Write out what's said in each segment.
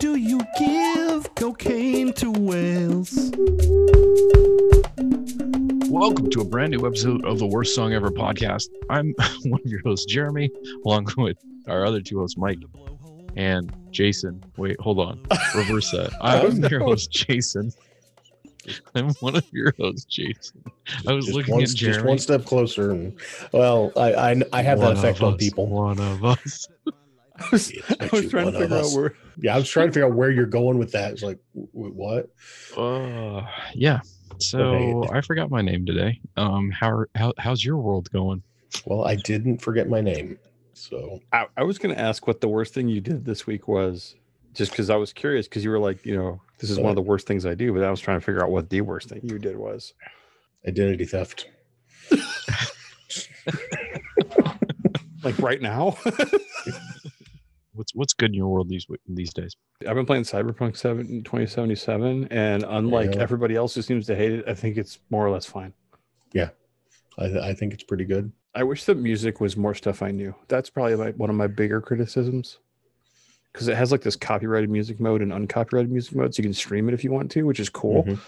do you give cocaine to whales? Welcome to a brand new episode of the Worst Song Ever podcast. I'm one of your hosts, Jeremy, along with our other two hosts, Mike and Jason. Wait, hold on. Reverse that. I'm oh, your host, Jason. I'm one of your hosts, Jason. I was just looking one, at just one step closer, and well, I I, I have One that effect of on people. One of us. I was, I was trying to figure out where. Yeah, I was trying to figure out where you're going with that. It's like, w- what? Uh, yeah. So I forgot my name today. Um, how, are- how how's your world going? Well, I didn't forget my name, so I, I was going to ask what the worst thing you did this week was, just because I was curious. Because you were like, you know, this is one of the worst things I do. But I was trying to figure out what the worst thing you did was. identity theft. Like right now, What's what's good in your world these these days? I've been playing Cyberpunk 7 2077, and unlike Yeah. everybody else who seems to hate it, I think it's more or less fine. Yeah, I, I think it's pretty good. I wish the music was more stuff I knew. That's probably like one of my bigger criticisms. Because it has like this copyrighted music mode and uncopyrighted music mode, so you can stream it if you want to, which is cool. Mhm.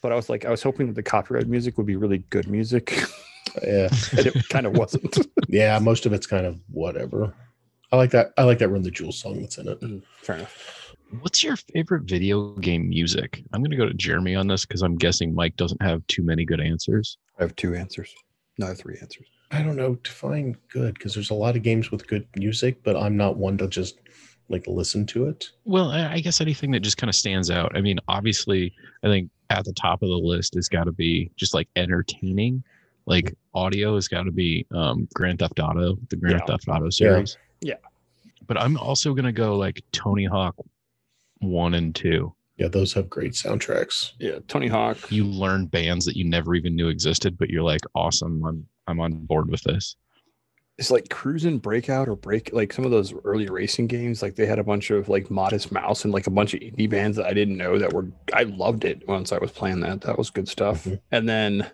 But I was like, I was hoping that the copyrighted music would be really good music, Yeah, and it kind of wasn't. yeah. Most of it's kind of whatever. I like that. I like that Run the Jewels song that's in it. Fair enough. What's your favorite video game music? I'm going to go to Jeremy on this because I'm guessing Mike doesn't have too many good answers. I have two answers. No, three answers. I don't know. Define good because there's a lot of games with good music, but I'm not one to just like listen to it. Well, I I guess anything that just kind of stands out. I mean, obviously, I think at the top of the list has got to be just like entertaining. Like audio has got to be um, Grand Theft Auto, the Grand Yeah. Theft Auto series. Yeah. But I'm also going to go like Tony Hawk 1 and 2. Yeah, those have great soundtracks. Yeah, Tony Hawk. You learn bands that you never even knew existed, but you're like, awesome, I'm, I'm on board with this. It's like Cruising Breakout or Break, like some of those early racing games. Like they had a bunch of like Modest Mouse and like a bunch of indie bands that I didn't know that were. I loved it once I was playing that. That was good stuff. Mhm. And then,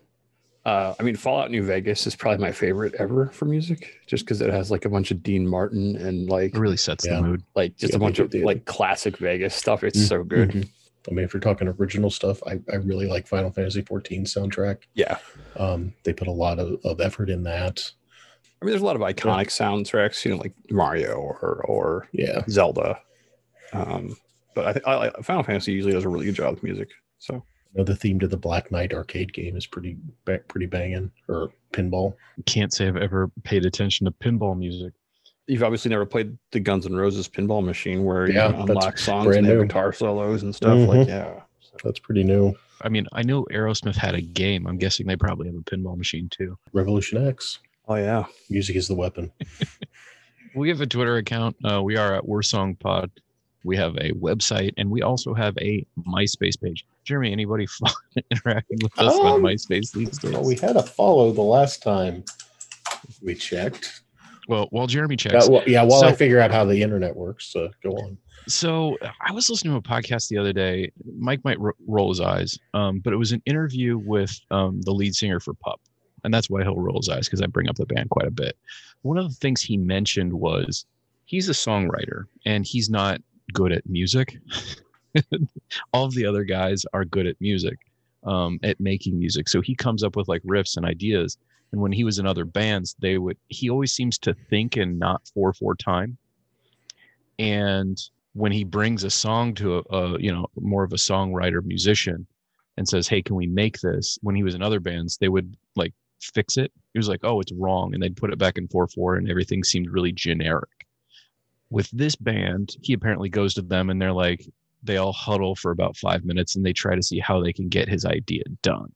uh, I mean, Fallout New Vegas is probably my favorite ever for music, just because it has like a bunch of Dean Martin and like It really sets Yeah. the mood. like just Yeah, a bunch of they- like classic Vegas stuff. It's Mm, so good. Mhm. I mean, if you're talking original stuff, I, I really like Final Fantasy 14 soundtrack. Yeah. Um, they put a lot of, of effort in that. I mean, there's a lot of iconic soundtracks, you know, like Mario or or Yeah. Zelda. Um, but I think I, like Final Fantasy usually does a really good job with music. So You know, the theme to the Black Knight arcade game is pretty ba- pretty banging. Or pinball. Can't say I've ever paid attention to pinball music. you've obviously never played the Guns N' Roses pinball machine where you Yeah, can that's unlock songs and new. guitar solos and stuff. Like, Mhm. yeah. So, That's pretty new. I mean, I know Aerosmith had a game. I'm guessing they probably have a pinball machine too. Revolution X. oh yeah. Music is the weapon. We have a Twitter account. Uh, we are at Worst Song Pod. We have a website, and we also have a MySpace page. Jeremy, anybody interacting with us on Um, MySpace these days? Well, we had a follow the last time we checked. Well, while Jeremy checks, well, yeah while I figure out how the internet works, uh, go on. So I was listening to a podcast the other day. Mike might ro- roll his eyes, um, but it was an interview with um, the lead singer for Pup, and that's why he'll roll his eyes because I bring up the band quite a bit. One of the things he mentioned was he's a songwriter and he's not good at music. All of the other guys are good at music, um, at making music. So he comes up with like riffs and ideas. And when he was in other bands, they would. He always seems to think in not four four time. And when he brings a song to a, a you know more of a songwriter musician and says hey can we make this when he was in other bands they would like fix it he was like oh it's wrong and they'd put it back in 4-4 and everything seemed really generic with this band he apparently goes to them and they're like they all huddle for about five minutes and they try to see how they can get his idea done.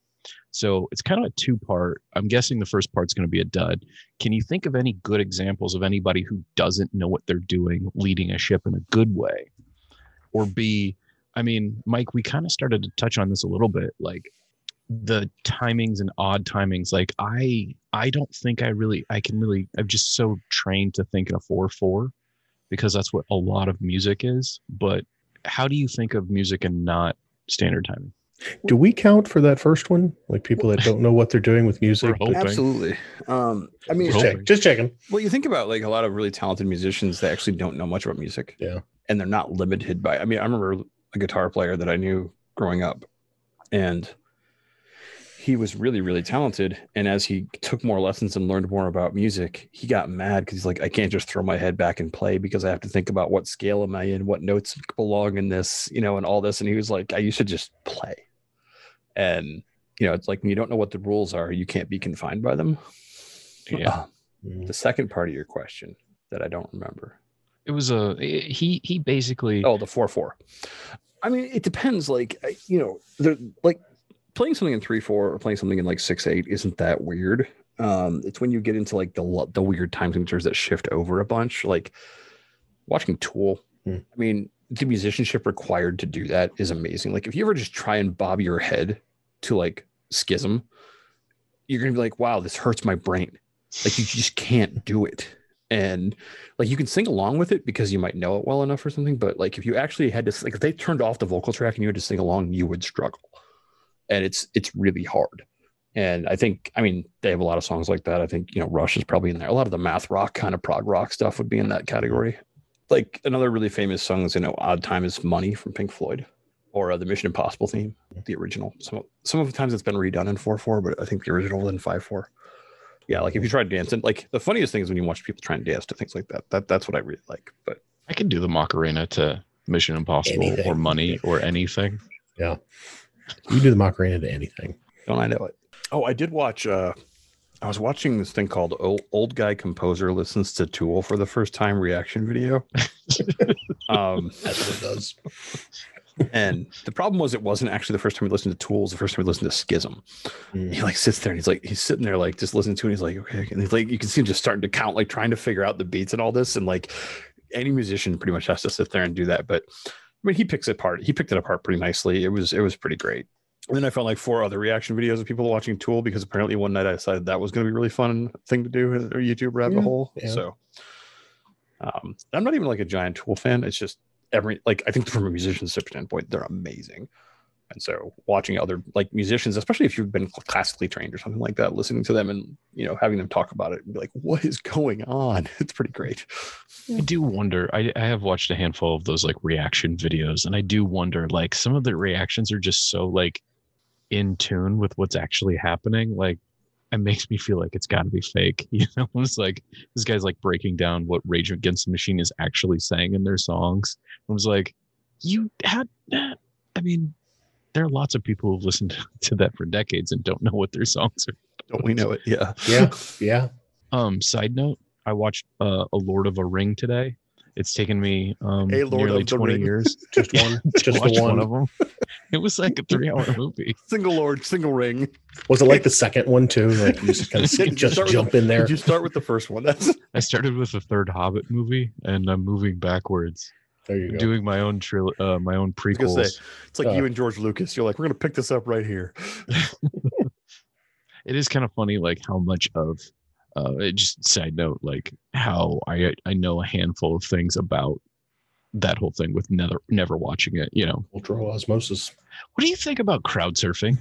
So it's kind of a two part i'm guessing the first part's going to be a dud. Can you think of any good examples of anybody who doesn't know what they're doing leading a ship in a good way? Or b i mean mike we kind of started to touch on this a little bit like the timings and odd timings. Like i i don't think i really i can really i'm just so trained to think in a 4-4 because that's what a lot of music is but how do you think of music and not standard timing Do we count for that first one? Like people that don't know what they're doing with music? Absolutely. Um, I mean, Just, check, just checking. well, you think about like a lot of really talented musicians that actually don't know much about music. Yeah. and they're not limited by. I mean, I remember a guitar player that I knew growing up, and he was really really talented and as he took more lessons and learned more about music he got mad because he's like i can't just throw my head back and play because i have to think about what scale am i in what notes belong in this you know and all this and he was like i used to just play and you know it's like when you don't know what the rules are you can't be confined by them Yeah. Uh, Mm. the second part of your question that i don't remember It was a he he basically Oh, the four four. I mean, it depends. Like you know, they're like playing something in three four or playing something in like six eight isn't that weird. Um, it's when you get into like the the weird time signatures that shift over a bunch. Like watching Tool. Hmm. I mean, the musicianship required to do that is amazing. Like if you ever just try and bob your head to like schism, you're gonna be like, wow, this hurts my brain. Like you just can't do it. And like you can sing along with it because you might know it well enough or something. But like if you actually had to like if they turned off the vocal track and you had to sing along, you would struggle. And it's it's really hard. And I think, I mean, they have a lot of songs like that. I think, you know, Rush is probably in there. A lot of the math rock kind of prog rock stuff would be in that category. Like another really famous song is, you know, Odd Time is Money from Pink Floyd or uh, the Mission Impossible theme, the original. Some, some of the times it's been redone in 4 4, but I think the original was in 5 4. Yeah, like if you try dancing, like the funniest thing is when you watch people try and dance to things like that. That that's what I really like. But I could do the Macarena to Mission Impossible or Money or anything. You do the Macarena to anything. don't I know it? Oh, I did watch. uh I was watching this thing called Old, Old Guy Composer Listens to Tool for the first time reaction video. um, That's what it does. and the problem was it wasn't actually the first time he listened to tools the first time he listened to Schism. Mm. He like sits there and he's like he's sitting there like just listening to it. And he's like okay, and he's like you can see him just starting to count, like trying to figure out the beats and all this. And like any musician pretty much has to sit there and do that. But I mean, he picks it apart. He picked it apart pretty nicely. It was it was pretty great. And then I found like four other reaction videos of people watching Tool because apparently one night I decided that was going to be a really fun thing to do in a YouTube rabbit Yeah, hole. yeah. So um, I'm not even like a giant Tool fan. It's just every like I think from a musicianship standpoint, they're amazing. And so watching other like musicians, especially if you've been classically trained or something like that, listening to them and you know having them talk about it and be like, what is going on? It's pretty great. I do wonder. I, I have watched a handful of those like reaction videos, and I do wonder like some of the reactions are just so like in tune with what's actually happening. Like it makes me feel like it's got to be fake. You know, it's like this guy's like breaking down what Rage Against the Machine is actually saying in their songs. I was like, you had that. I mean, there are lots of people who've listened to that for decades and don't know what their songs are. Don't we know it? Yeah. Yeah, yeah. Um, side note, I watched uh, a Lord of a Ring today. It's taken me um A Lord nearly of 20 Ring. years Just one. just watch the one. of them. It was like a three-hour movie. Single Lord, single ring. Was it like the second one too? Like you just kind of Did you just start jump the- in there. Did you start with the first one? That's I started with the third Hobbit movie, and I'm moving backwards, There you go. doing my own tril- uh, my own prequels. say, it's like Uh, you and George Lucas. You're like, we're gonna pick this up right here. It is kind of funny, like how much of uh, just side note, like how I I know a handful of things about that whole thing with never never watching it. You know, Cultural osmosis. What do you think about crowd surfing?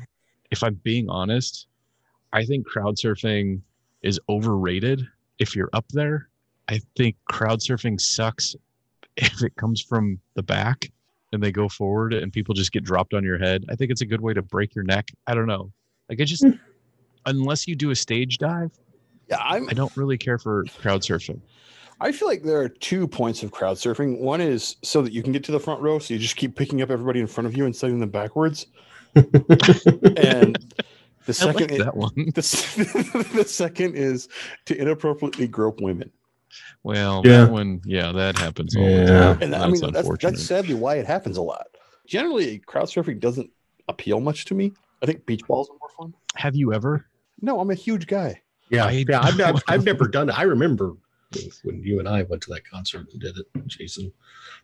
If I'm being honest, I think crowd surfing is overrated if you're up there. I think crowd surfing sucks if it comes from the back and they go forward and people just get dropped on your head. I think it's a good way to break your neck. I don't know. Like it just unless you do a stage dive, Yeah, I'm. I don't really care for crowd surfing. I feel like there are two points of crowd surfing. One is so that you can get to the front row, so you just keep picking up everybody in front of you and setting them backwards. And the I second, like that one. the, s- the second is to inappropriately grope women. Well, Yeah. that one, yeah, that happens all the Yeah. time. And that's I mean, that's, that's sadly why it happens a lot. Generally, crowd surfing doesn't appeal much to me. I think beach balls are more fun. Have you ever? No, I'm a huge guy. Yeah, I- yeah. I've, I've, I've never done it. I remember when you and I went to that concert and did it, Jason.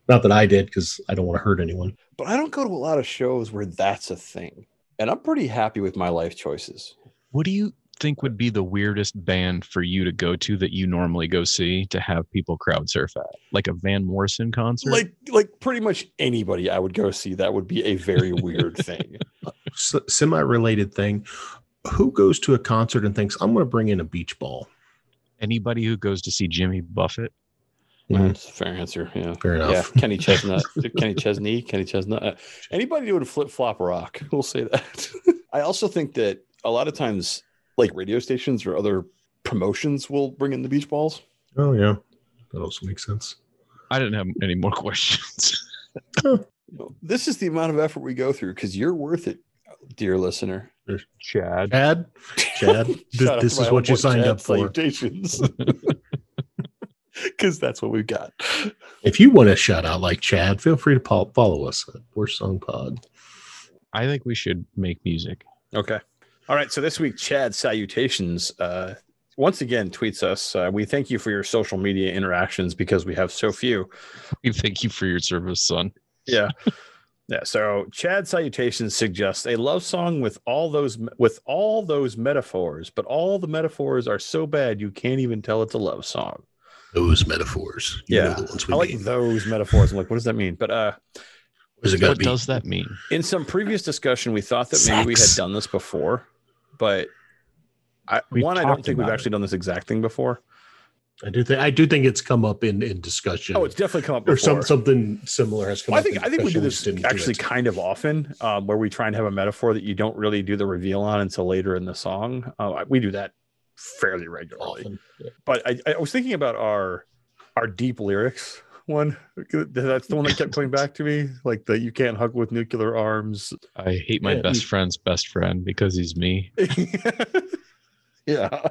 Not that I did because I don't want to hurt anyone. But I don't go to a lot of shows where that's a thing. And I'm pretty happy with my life choices. What do you think would be the weirdest band for you to go to that you normally go see to have people crowd surf at? Like a Van Morrison concert? Like like pretty much anybody I would go see that would be a very weird thing. S- semi-related thing. Who goes to a concert and thinks I'm going to bring in a beach ball? anybody who goes to see Jimmy Buffett. Mhm. That's a fair answer. Yeah. Fair enough. Yeah. Kenny Chestnut, Kenny Chesney, Kenny Chestnut. Uh, Anybody doing flip flop rock, we'll say that. I also think that a lot of times, like radio stations or other promotions, will bring in the beach balls. Oh yeah, that also makes sense. I didn't have any more questions. This is the amount of effort we go through because you're worth it, dear listener. Chad. Chad, Chad, this, this is what you signed Chad up for. Salutations. Because that's what we've got. If you want to shout out like Chad, feel free to pol- follow us at Worst Song Pod. I think we should make music. Okay. All right. So this week, Chad Salutations uh, once again tweets us. Uh, we thank you for your social media interactions because we have so few. We thank you for your service, son. Yeah. Yeah. So Chad Salutations suggests a love song with all those with all those metaphors, but all the metaphors are so bad you can't even tell it's a love song. Those metaphors. You Yeah, know the ones we I like mean. those metaphors. I'm like, what does that mean? But uh, What is it What be? does that mean? in some previous discussion, we thought that maybe we had done this before, but I, We've one, I don't think we've actually done this exact thing before. I do think I do think it's come up in in discussion. Oh, it's definitely come up or some something similar has come Well, I up. think in I think we do this didn't do actually kind of often, um, where we try and have a metaphor that you don't really do the reveal on until later in the song. Uh, we do that fairly regularly. Yeah. But I, I was thinking about our our deep lyrics one. That's the one that kept coming back to me, like the "you can't hug with nuclear arms." I hate my Yeah. best friend's best friend because he's me. yeah,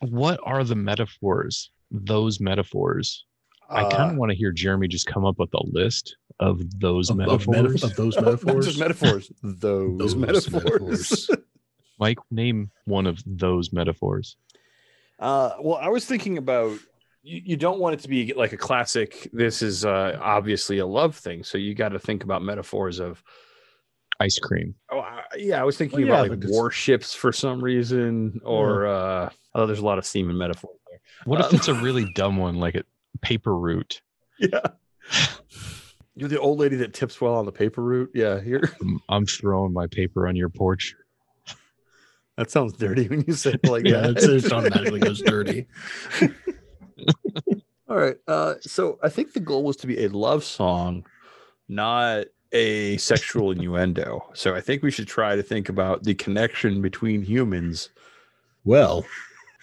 What are the metaphors? Those metaphors. I kind Uh, of want to hear Jeremy just come up with a list of those Of, of, meta- metaphors. of those metaphors. just metaphors. Those, Those metaphors. metaphors. Mike, name one of those metaphors. Uh, well, I was thinking about you, you don't want it to be like a classic. This is uh, obviously a love thing, so you got to think about metaphors of. Ice cream. Oh, I, yeah, I was thinking Well, yeah, about like warships for some reason, or uh, oh, there's a lot of semen metaphors there. What if Um, it's a really dumb one, like a paper route? Yeah, you're the old lady that tips well on the paper route. Yeah, here I'm- I'm throwing my paper on your porch. that sounds dirty when you say it like yeah, that. it's, it automatically goes dirty. All right. Uh, so I think the goal was to be a love song, not a sexual innuendo. So I think we should try to think about the connection between humans, Well,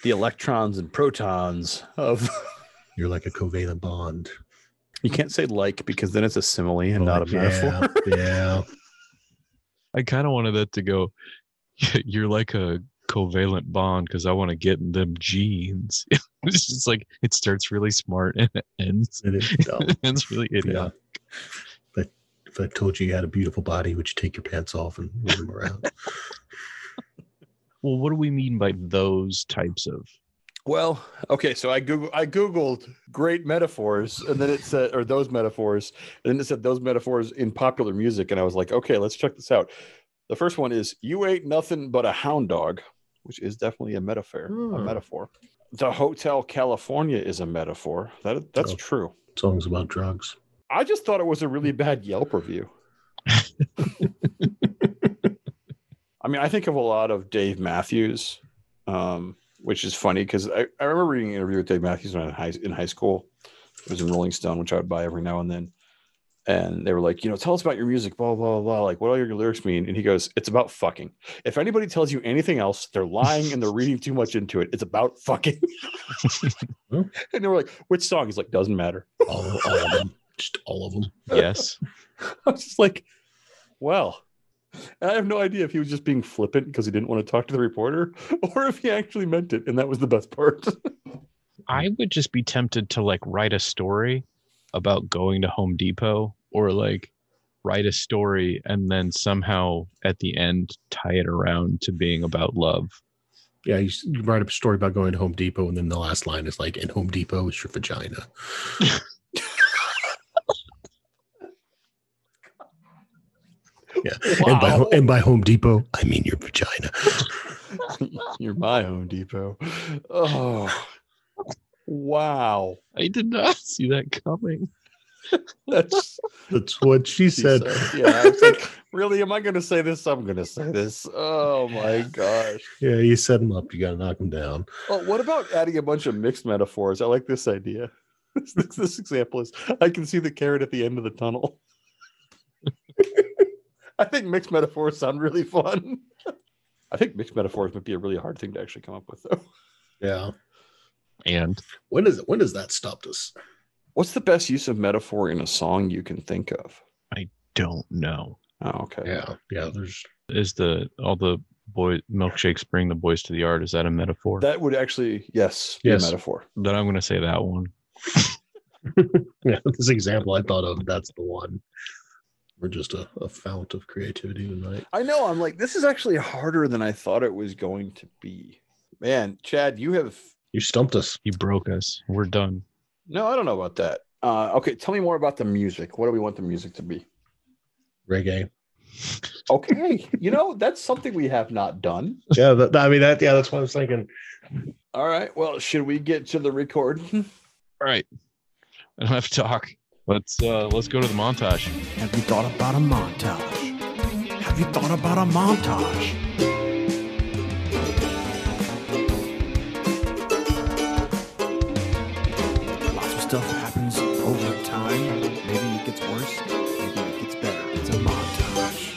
the electrons and protons of. you're like a covalent bond. You can't say like because then it's a simile and Oh, not a yeah, metaphor. yeah. I kind of wanted that to go. You're like a covalent bond because I want to get in them jeans. it's just like it starts really smart and it ends. It is dumb. it ends really Yeah. idiotic. If I, if I told you you had a beautiful body, would you take your pants off and move them around? Well, what do we mean by those types of? Well, okay, so I Google I Googled great metaphors and then it said or those metaphors, and then it said those metaphors in popular music, and I was like, okay, let's check this out. The first one is you ain't nothing but a hound dog, which is definitely a metaphor. A Hmm. metaphor. The Hotel California is a metaphor. That that's Oh. true. Songs about drugs. I just thought it was a really bad Yelp review. I mean, I think of a lot of Dave Matthews, um, which is funny because I, I remember reading an interview with Dave Matthews when I was in high, in high school. It was in Rolling Stone, which I would buy every now and then. And they were like, you know, tell us about your music, blah, blah, blah, blah. Like, what all your lyrics mean? And he goes, it's about fucking. If anybody tells you anything else, they're lying and they're reading too much into it. It's about fucking. And they were like, which song? He's like, doesn't matter. All, all of them. Just all of them. Yes. I was just like, well, I have no idea if he was just being flippant because he didn't want to talk to the reporter or if he actually meant it. And that was the best part. I would just be tempted to like write a story about going to Home Depot or like write a story and then somehow at the end tie it around to being about love. Yeah, you, you write a story about going to Home Depot, and then the last line is like, "And Home Depot is your vagina." Yeah, and by and by Home Depot, I mean your vagina. You're my Home Depot. Oh, wow. I did not see that coming. That's That's what she she said. said. Yeah, I was like, really? Am I going to say this? I'm going to say this. Oh my gosh. Yeah, you set him up. You got to knock him down. Well, what about adding a bunch of mixed metaphors? I like this idea. This, this example is I can see the carrot at the end of the tunnel. I think mixed metaphors sound really fun. I think mixed metaphors might be a really hard thing to actually come up with, though. Yeah. And When is it? When does that stopped us? What's the best use of metaphor in a song you can think of? I don't know. Oh, okay. Yeah. Yeah. There's. Is the all the boy milkshakes bring the boys to the yard? Is that a metaphor? That would actually, yes, be Yes. a metaphor. then I'm gonna say that one. Yeah. This example I thought of. That's the one. We're just a, a fount of creativity tonight. I know. I'm like, this is actually harder than I thought it was going to be. Man, Chad, you have You stumped us. You broke us. We're done. No, I don't know about that. Uh, okay, tell me more about the music. What do we want the music to be? Reggae. Okay, you know that's something we have not done. Yeah. That, I mean, that. Yeah. That's what I was thinking. All right. Well, should we get to the record? All right. I don't have to talk. Let's uh let's go to the montage. Have you thought about a montage? Have you thought about a montage? Stuff happens over time. Maybe it gets worse. Maybe it gets better. It's a montage.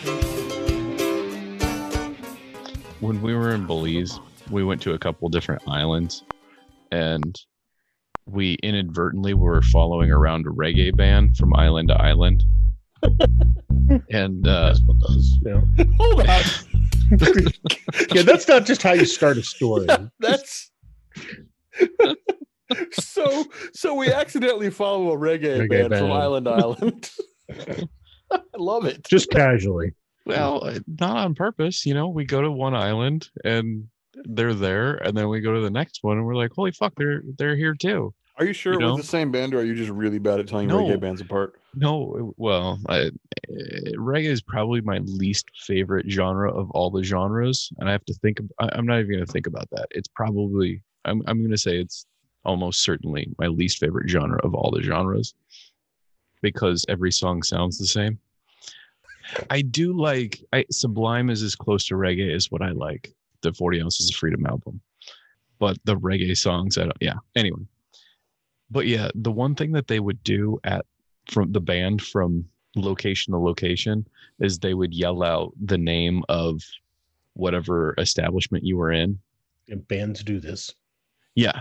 When we were in Belize, we went to a couple different islands and we inadvertently were following around a reggae band from island to island. and uh That's what does. Yeah. Hold on. yeah. That's not just how you start a story. That's so. So we accidentally follow a reggae, Reggae band, band. from island island. I love it. just casually. well, uh, not on purpose, you know, we go to one island and they're there and then we go to the next one and we're like, "Holy fuck, they're they're here too." Are you sure You it was the same band, or are you just really bad at telling No. reggae bands apart? No, well, I, eh, reggae is probably my least favorite genre of all the genres, and I have to think. I, I'm not even going to think about that. It's probably. I'm. I'm going to say it's almost certainly my least favorite genre of all the genres, because every song sounds the same. I do like. I Sublime is as close to reggae as what I like. The 40 ounces of freedom album, but the reggae songs. I don't. Yeah. Anyway. But yeah, the one thing that they would do at from the band from location to location is they would yell out the name of whatever establishment you were in. And bands do this. Yeah.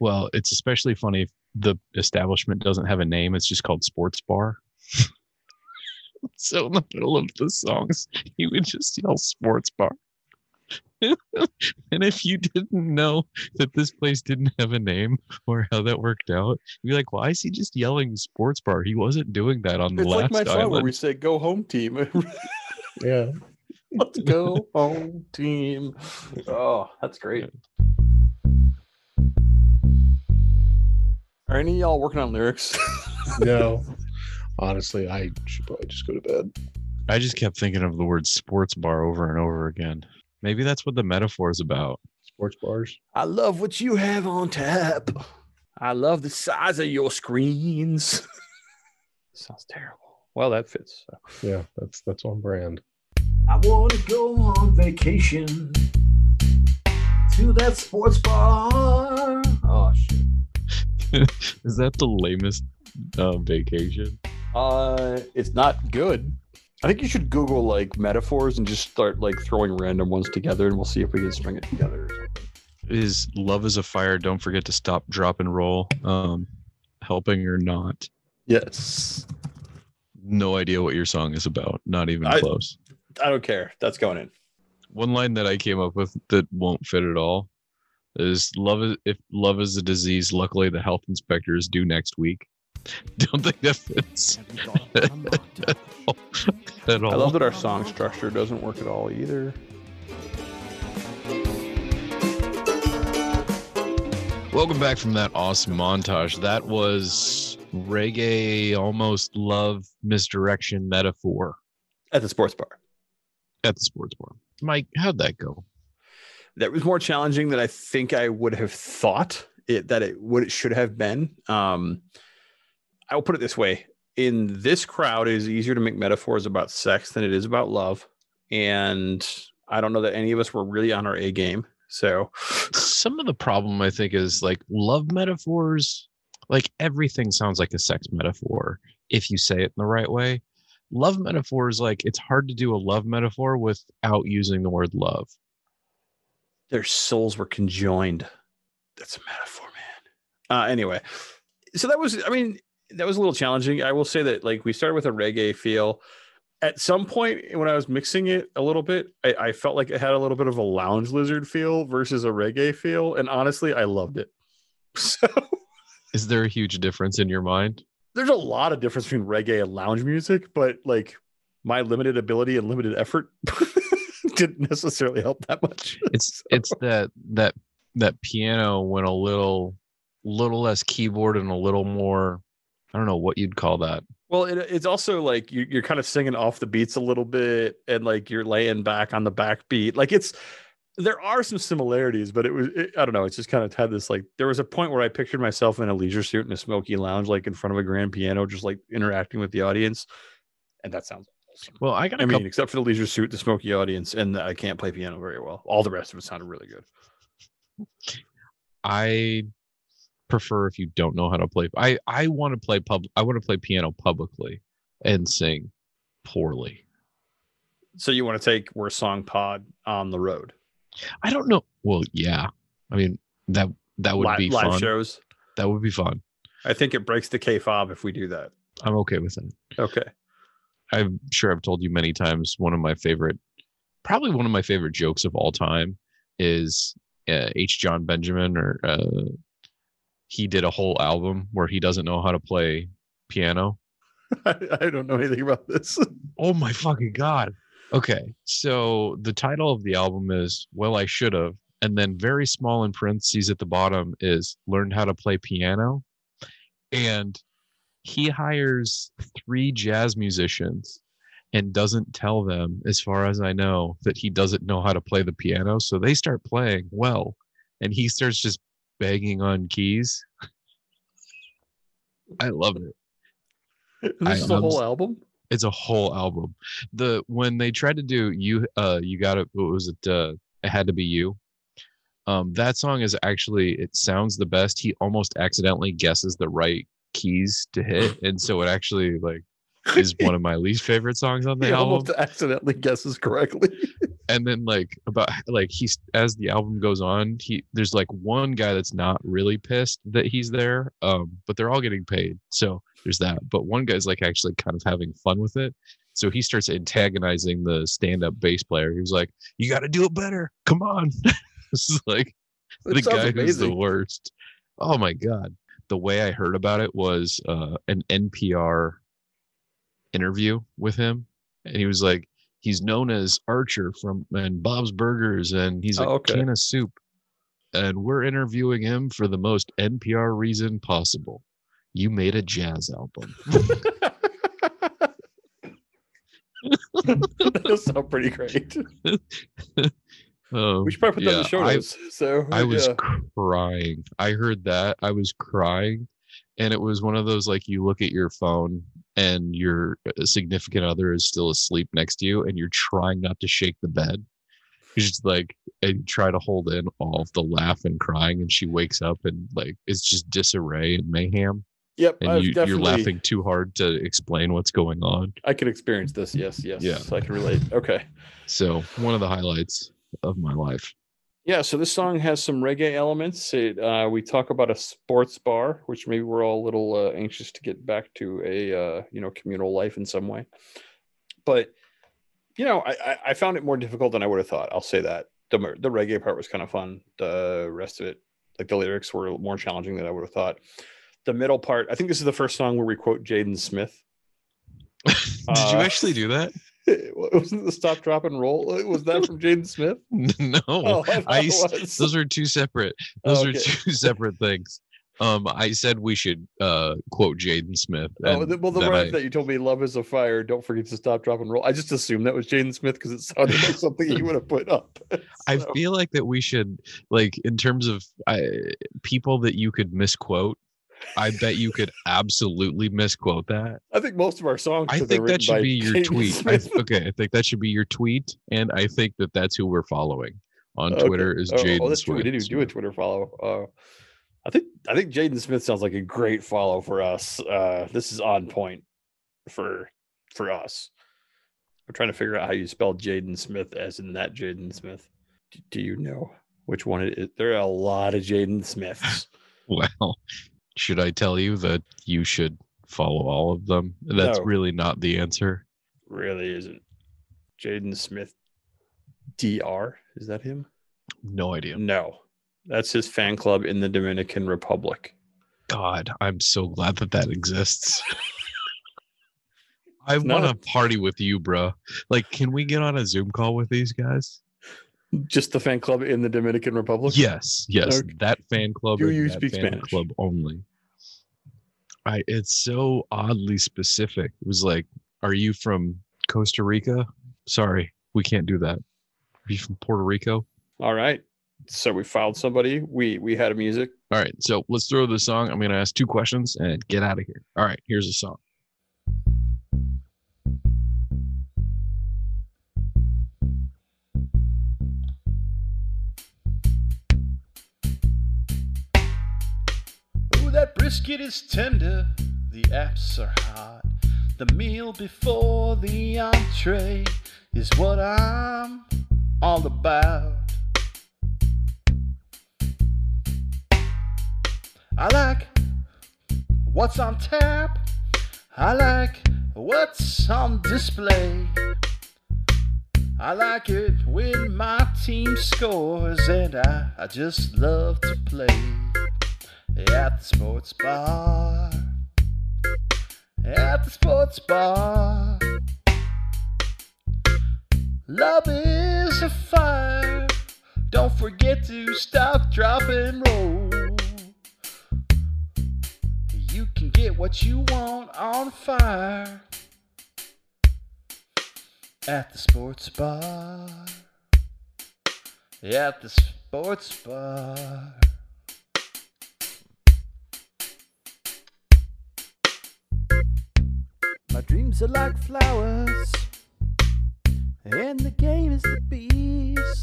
Well, it's especially funny if the establishment doesn't have a name, it's just called Sports Bar. so in the middle of the songs, he would just yell Sports Bar. and if you didn't know that this place didn't have a name or how that worked out, you'd be like, why is he just yelling Sports Bar? He wasn't doing that on the It's last like my song where we say "Go home, team." Yeah. Let's go home, team. Oh, that's great. Are any of y'all working on lyrics? No. Honestly, I should probably just go to bed. I just kept thinking of the word sports bar over and over again. Maybe that's what the metaphor is about. Sports bars. I love what you have on tap. I love the size of your screens. Sounds terrible. Well, that fits. Yeah, that's that's on brand. I want to go on vacation to that sports bar. Oh shit. Is that the lamest uh, vacation? Uh, it's not good. I think you should Google like metaphors and just start like throwing random ones together, and we'll see if we can string it together. Is love is a fire? Don't forget to stop, drop, and roll. Um, helping or not? Yes. No idea what your song is about. Not even I- close. I don't care. That's going in. One line that I came up with that won't fit at all is love is if love is a disease. Luckily, the health inspector is due next week. Don't think that fits Have you thought about a montage? at all. I love that our song structure doesn't work at all either. Welcome back from that awesome montage. That was reggae, almost love misdirection metaphor At the sports bar. at the sports bar. Mike, how'd that go? That was more challenging than I think I would have thought it that it what it should have been. Um I'll put it this way: in this crowd, it is easier to make metaphors about sex than it is about love, and I don't know that any of us were really on our A game. So, Some of the problem I think is like love metaphors, like everything sounds like a sex metaphor if you say it in the right way. Love metaphors, like it's hard to do a love metaphor without using the word love. Their souls were conjoined. That's a metaphor, man. Uh, anyway, so that was, I mean, that was a little challenging. I will say that, like, we started with a reggae feel. At some point, when I was mixing it a little bit, I, I felt like it had a little bit of a lounge lizard feel versus a reggae feel. And honestly, I loved it. So Is there a huge difference in your mind? there's a lot of difference between reggae and lounge music, but like my limited ability and limited effort didn't necessarily help that much. It's it's that that that piano went a little little less keyboard and a little more I don't know what you'd call that. Well, it, it's also like you, you're kind of singing off the beats a little bit, and like you're laying back on the backbeat. Like it's there are some similarities, but it was it, I don't know. It's just kind of had this like there was a point where I pictured myself in a leisure suit in a smoky lounge, like in front of a grand piano, just like interacting with the audience, and that sounds awesome. Well, I got a I mean, except for the leisure suit, the smoky audience, and I can't play piano very well. All the rest of it sounded really good. I prefer if you don't know how to play. I I want to play pub. I want to play piano publicly and sing poorly. So you want to take Worst Song Pod on the road, I don't know. Well, yeah. I mean that that would Li- be live fun. shows. That would be fun. I think it breaks the kayfabe if we do that. I'm okay with it. Okay. I'm sure I've told you many times. One of my favorite, probably one of my favorite jokes of all time, is uh, H. Jon Benjamin, or uh, he did a whole album where he doesn't know how to play piano. I, I don't know anything about this. Oh my fucking god. Okay, so the title of the album is "Well, I Should Have," and then very small in parentheses at the bottom is "Learned How to Play Piano," and he hires three jazz musicians and doesn't tell them, as far as I know, that he doesn't know how to play the piano. So they start playing well, and he starts just banging on keys. I love it. this is I- a I'm whole album. it's a whole album. The when they tried to do you uh you got it what was it uh it had to be you. Um that song is actually it sounds the best. He almost accidentally guesses the right keys to hit and so it actually like is one of my least favorite songs on the He album. almost accidentally guesses correctly. And then like about like he's as the album goes on, he there's like one guy that's not really pissed that he's there. Um but they're all getting paid. So there's that. But one guy's like actually kind of having fun with it. So he starts antagonizing the stand-up bass player. He was like, "You got to do it better. Come on." this is like It the guy who's the worst. Oh my god. The way I heard about it was uh, an NPR interview with him, and he was like, he's known as Archer from and Bob's Burgers, and he's a Oh, okay. can of soup, and we're interviewing him for the most NPR reason possible. You made a jazz album. that does sound pretty great. Um, We should probably put that in the show I- notes. so I was yeah. crying. I heard that. I was crying. And it was one of those like you look at your phone and your uh, significant other is still asleep next to you and you're trying not to shake the bed. You're just like, and you try to hold in all of the laugh and crying. And she wakes up and like it's just disarray and mayhem. Yep, And I've you, you're laughing too hard to explain what's going on. I can experience this. Yes, yes. Yeah. I can relate. Okay. So, one of the highlights of my life. Yeah, so this song has some reggae elements. It, uh, we talk about a sports bar, which maybe we're all a little uh, anxious to get back to a uh, you know communal life in some way. But you know, I, I- found it more difficult than I would have thought. I'll say that the the reggae part was kind of fun. The rest of it, like the lyrics, were more challenging than I would have thought. The middle part, I think this is the first song where we quote Jaden Smith. Did you Uh, actually do that? Wasn't it the stop, drop, and roll? Was that from Jaden Smith? no. Oh, I, I it used- was. those are two separate Oh, those okay. are two separate things um i said we should uh quote jaden smith Oh, well, the rhyme I- that you told me, "Love is a fire." Don't forget to stop, drop, and roll. I just assumed that was Jaden Smith because it sounded like something he would have put up. I feel like that we should like in terms of I, people that you could misquote I bet you could absolutely misquote that. I think most of our songs. I think that should be your tweet. I, okay, I think that should be your tweet, and I think that that's who we're following on Okay. Twitter is Oh, Jaden Oh, that's true. We didn't even do a Twitter follow. Uh, I think I think Jaden Smith sounds like a great follow for us. Uh, this is on point for for us. I'm trying to figure out how you spell Jaden Smith as in that Jaden Smith. D- do you know which one it is? There are a lot of Jaden Smiths. Well, should I tell you that you should follow all of them? That's No. really not the answer. really isn't. Jaden Smith DR. Is that him? No idea. No. That's his fan club in the Dominican Republic. God, I'm so glad that that exists. I want to party with you, bro. Like, can we get on a Zoom call with these guys? Just the fan club in the Dominican Republic? Yes, yes. Okay. That fan club. Do you speak fan Spanish? Club only. I. It's so oddly specific. It was like, are you from Costa Rica? Sorry, we can't do that. Are you from Puerto Rico? All right. So we found somebody. We we had a music. All right, so let's throw the song. I'm going to ask two questions and get out of here. All right, here's a song. That brisket is tender, the apps are hot. The meal before the entree is what I'm all about. I like what's on tap, I like what's on display. I like it when my team scores, and I, I just love to play at the sports bar. At the sports bar. Love is a fire. Don't forget to stop, drop, and roll. You can get what you want on fire at the sports bar. At the sports bar. My dreams are like flowers, and the game is the bees.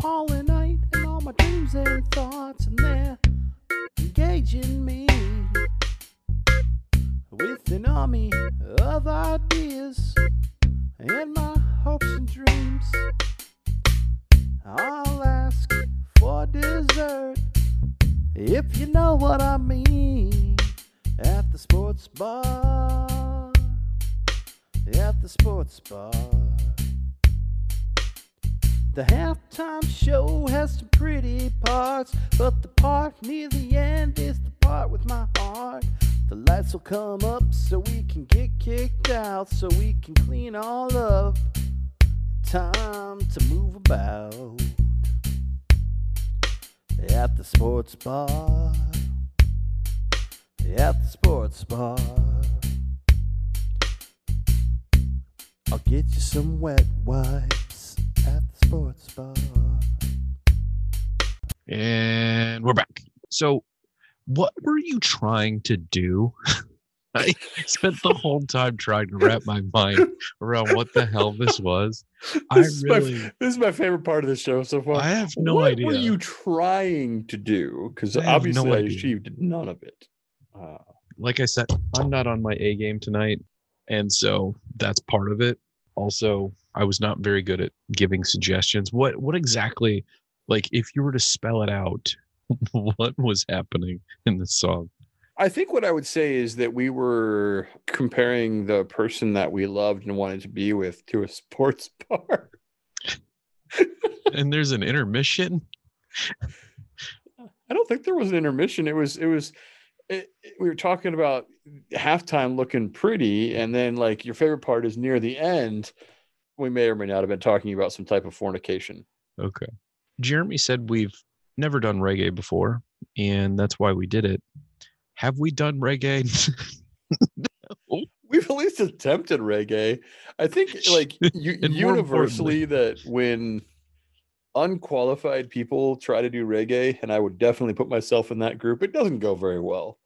Pollinate and all my dreams and thoughts, and they're engaging me with an army of ideas and my hopes and dreams. I'll ask for dessert if you know what I mean at the sports bar. At the sports bar. The halftime show has some pretty parts, but the part near the end is the part with my heart. The lights will come up so we can get kicked out, so we can clean all up. Time to move about at the sports bar. At the sports bar. I'll get you some wet wipes at the sports bar. And we're back. So, what were you trying to do? I spent the whole time trying to wrap my mind around what the hell this was. I This is my- really, This is my favorite part of the show so far. I have no what idea. What were you trying to do? Because I have no obviously I idea. achieved none of it. Uh, like I said, I'm not on my A game tonight. And so that's part of it. Also, I was not very good at giving suggestions. What what exactly like if you were to spell it out, what was happening in the song? I think what I would say is that we were comparing the person that we loved and wanted to be with to a sports bar. And there's an intermission. I don't think there was an intermission. It was it was it, it- we were talking about halftime looking pretty, and then like your favorite part is near the end. We may or may not have been talking about some type of fornication. Okay. Jeremy said we've never done reggae before, and that's why we did it. Have we done reggae? We've at least attempted reggae. I think like u- universally that when unqualified people try to do reggae, and I would definitely put myself in that group. It doesn't go very well.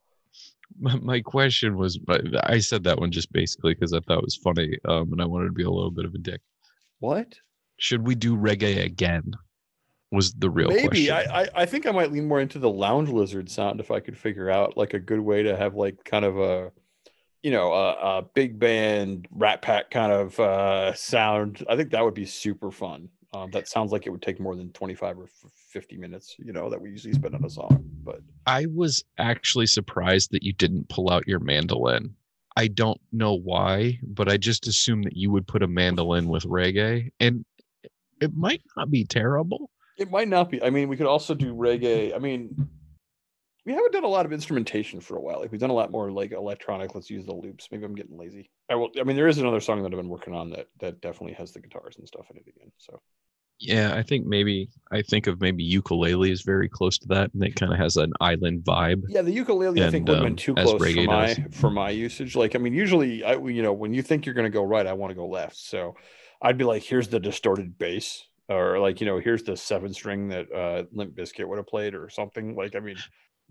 My, question was, but I said that one just basically because I thought it was funny, um, and I wanted to be a little bit of a dick. What? Should we do reggae again? Was the real Maybe question. I, I I think I might lean more into the lounge lizard sound if I could figure out like a good way to have like kind of a you know a, a big band rat pack kind of uh sound. I think that would be super fun. Um, that sounds like it would take more than 25 or 50 minutes, you know, that we usually spend on a song. But I was actually surprised that you didn't pull out your mandolin. I don't know why, but I just assumed that you would put a mandolin with reggae, and it might not be terrible. it might not be. I mean, we could also do reggae. I mean, we haven't done a lot of instrumentation for a while. Like we've done a lot more like electronic. Let's use the loops. Maybe I'm getting lazy. I will. I mean, there is another song that I've been working on that that definitely has the guitars and stuff in it again. So Yeah, I think maybe I think of maybe ukulele is very close to that, and it kind of has an island vibe. yeah, the ukulele I think And, would have been um, too close for my does. for my usage. Like I mean, usually I you know when you think you're going to go right, I want to go left. So I'd be like, here's the distorted bass. Or like you know, here's the seven string that uh, Limp Bizkit would have played, or something. Like I mean,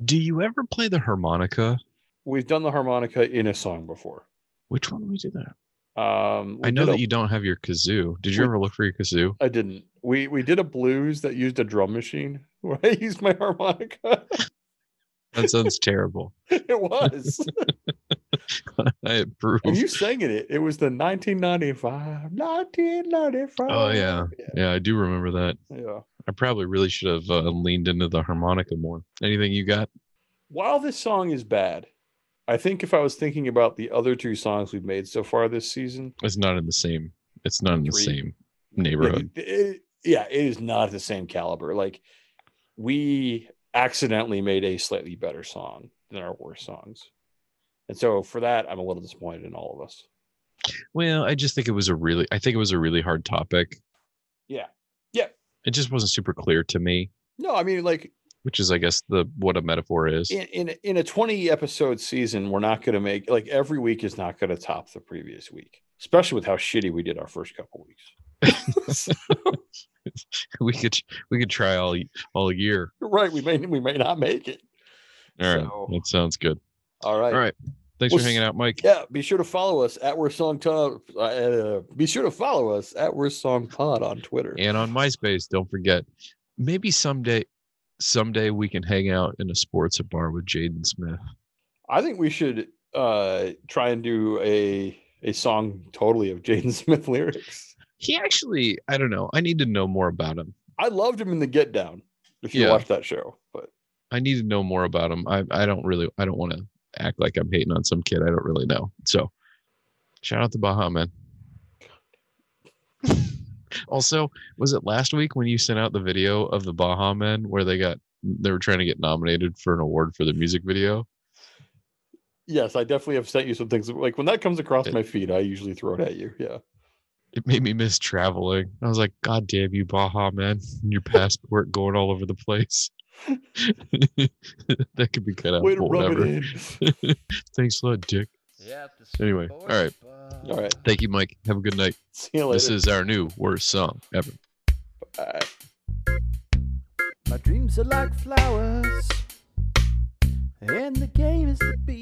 Do you ever play the harmonica? we've done the harmonica in a song before. Which one do we do that? Um, I know that a- you don't have your kazoo. Did you we- ever look for your kazoo? I didn't. We we did a blues that used a drum machine where I used my harmonica. That sounds terrible. it was. I approve. and you sang it. It was the 1995. 1995. Oh yeah, Yeah. yeah, I do remember that. yeah. I probably really should have uh, leaned into the harmonica more. Anything you got? While this song is bad, I think if I was thinking about the other two songs we've made so far this season, It's not in the same. It's not in the Three. same neighborhood. it- it- yeah, it is not the same caliber. Like we accidentally made a slightly better song than our worst songs. And so for that, I'm a little disappointed in all of us. Well, I just think it was a really. I think it was a really hard topic. Yeah. It just wasn't super clear to me, No, I mean, like which is, I guess, the what a metaphor is. in in, in a 20 episode season, we're not going to make like every week is not going to top the previous week, especially with how shitty we did our first couple weeks. We could we could try all all year. right, we may we may not make it. All right, So- that sounds good. All right. All right, thanks Well, for hanging out, Mike. Yeah, be sure to follow us at Worst Song Pod. Uh, be sure to follow us at Worst Song Pod on Twitter. And on MySpace, don't forget. Maybe someday, someday we can hang out in a sports bar with Jaden Smith. I think we should uh try and do a a song totally of Jaden Smith lyrics. He actually, I don't know. I need to know more about him. I loved him in the Get Down. If you Yeah. watch that show, but I need to know more about him. I I don't really. I don't want to act like I'm hating on some kid I don't really know. So, shout out to Baha man. also, was it last week when you sent out the video of the Baha Men where they got they were trying to get nominated for an award for the music video? yes, I definitely have sent you some things. Like when that comes across It- my feed, I usually throw it at you. Yeah. It made me miss traveling. I was like, God damn you, Baha man, your passport going all over the place. that could be cut out. Way to rub whatever. it in. Thanks a lot, Dick. Yeah, Anyway, sports all right. bar. All right. Thank you, Mike. Have a good night. See you later. This is our new worst song ever. Bye. My dreams are like flowers, and the game is the bees.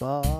Bar.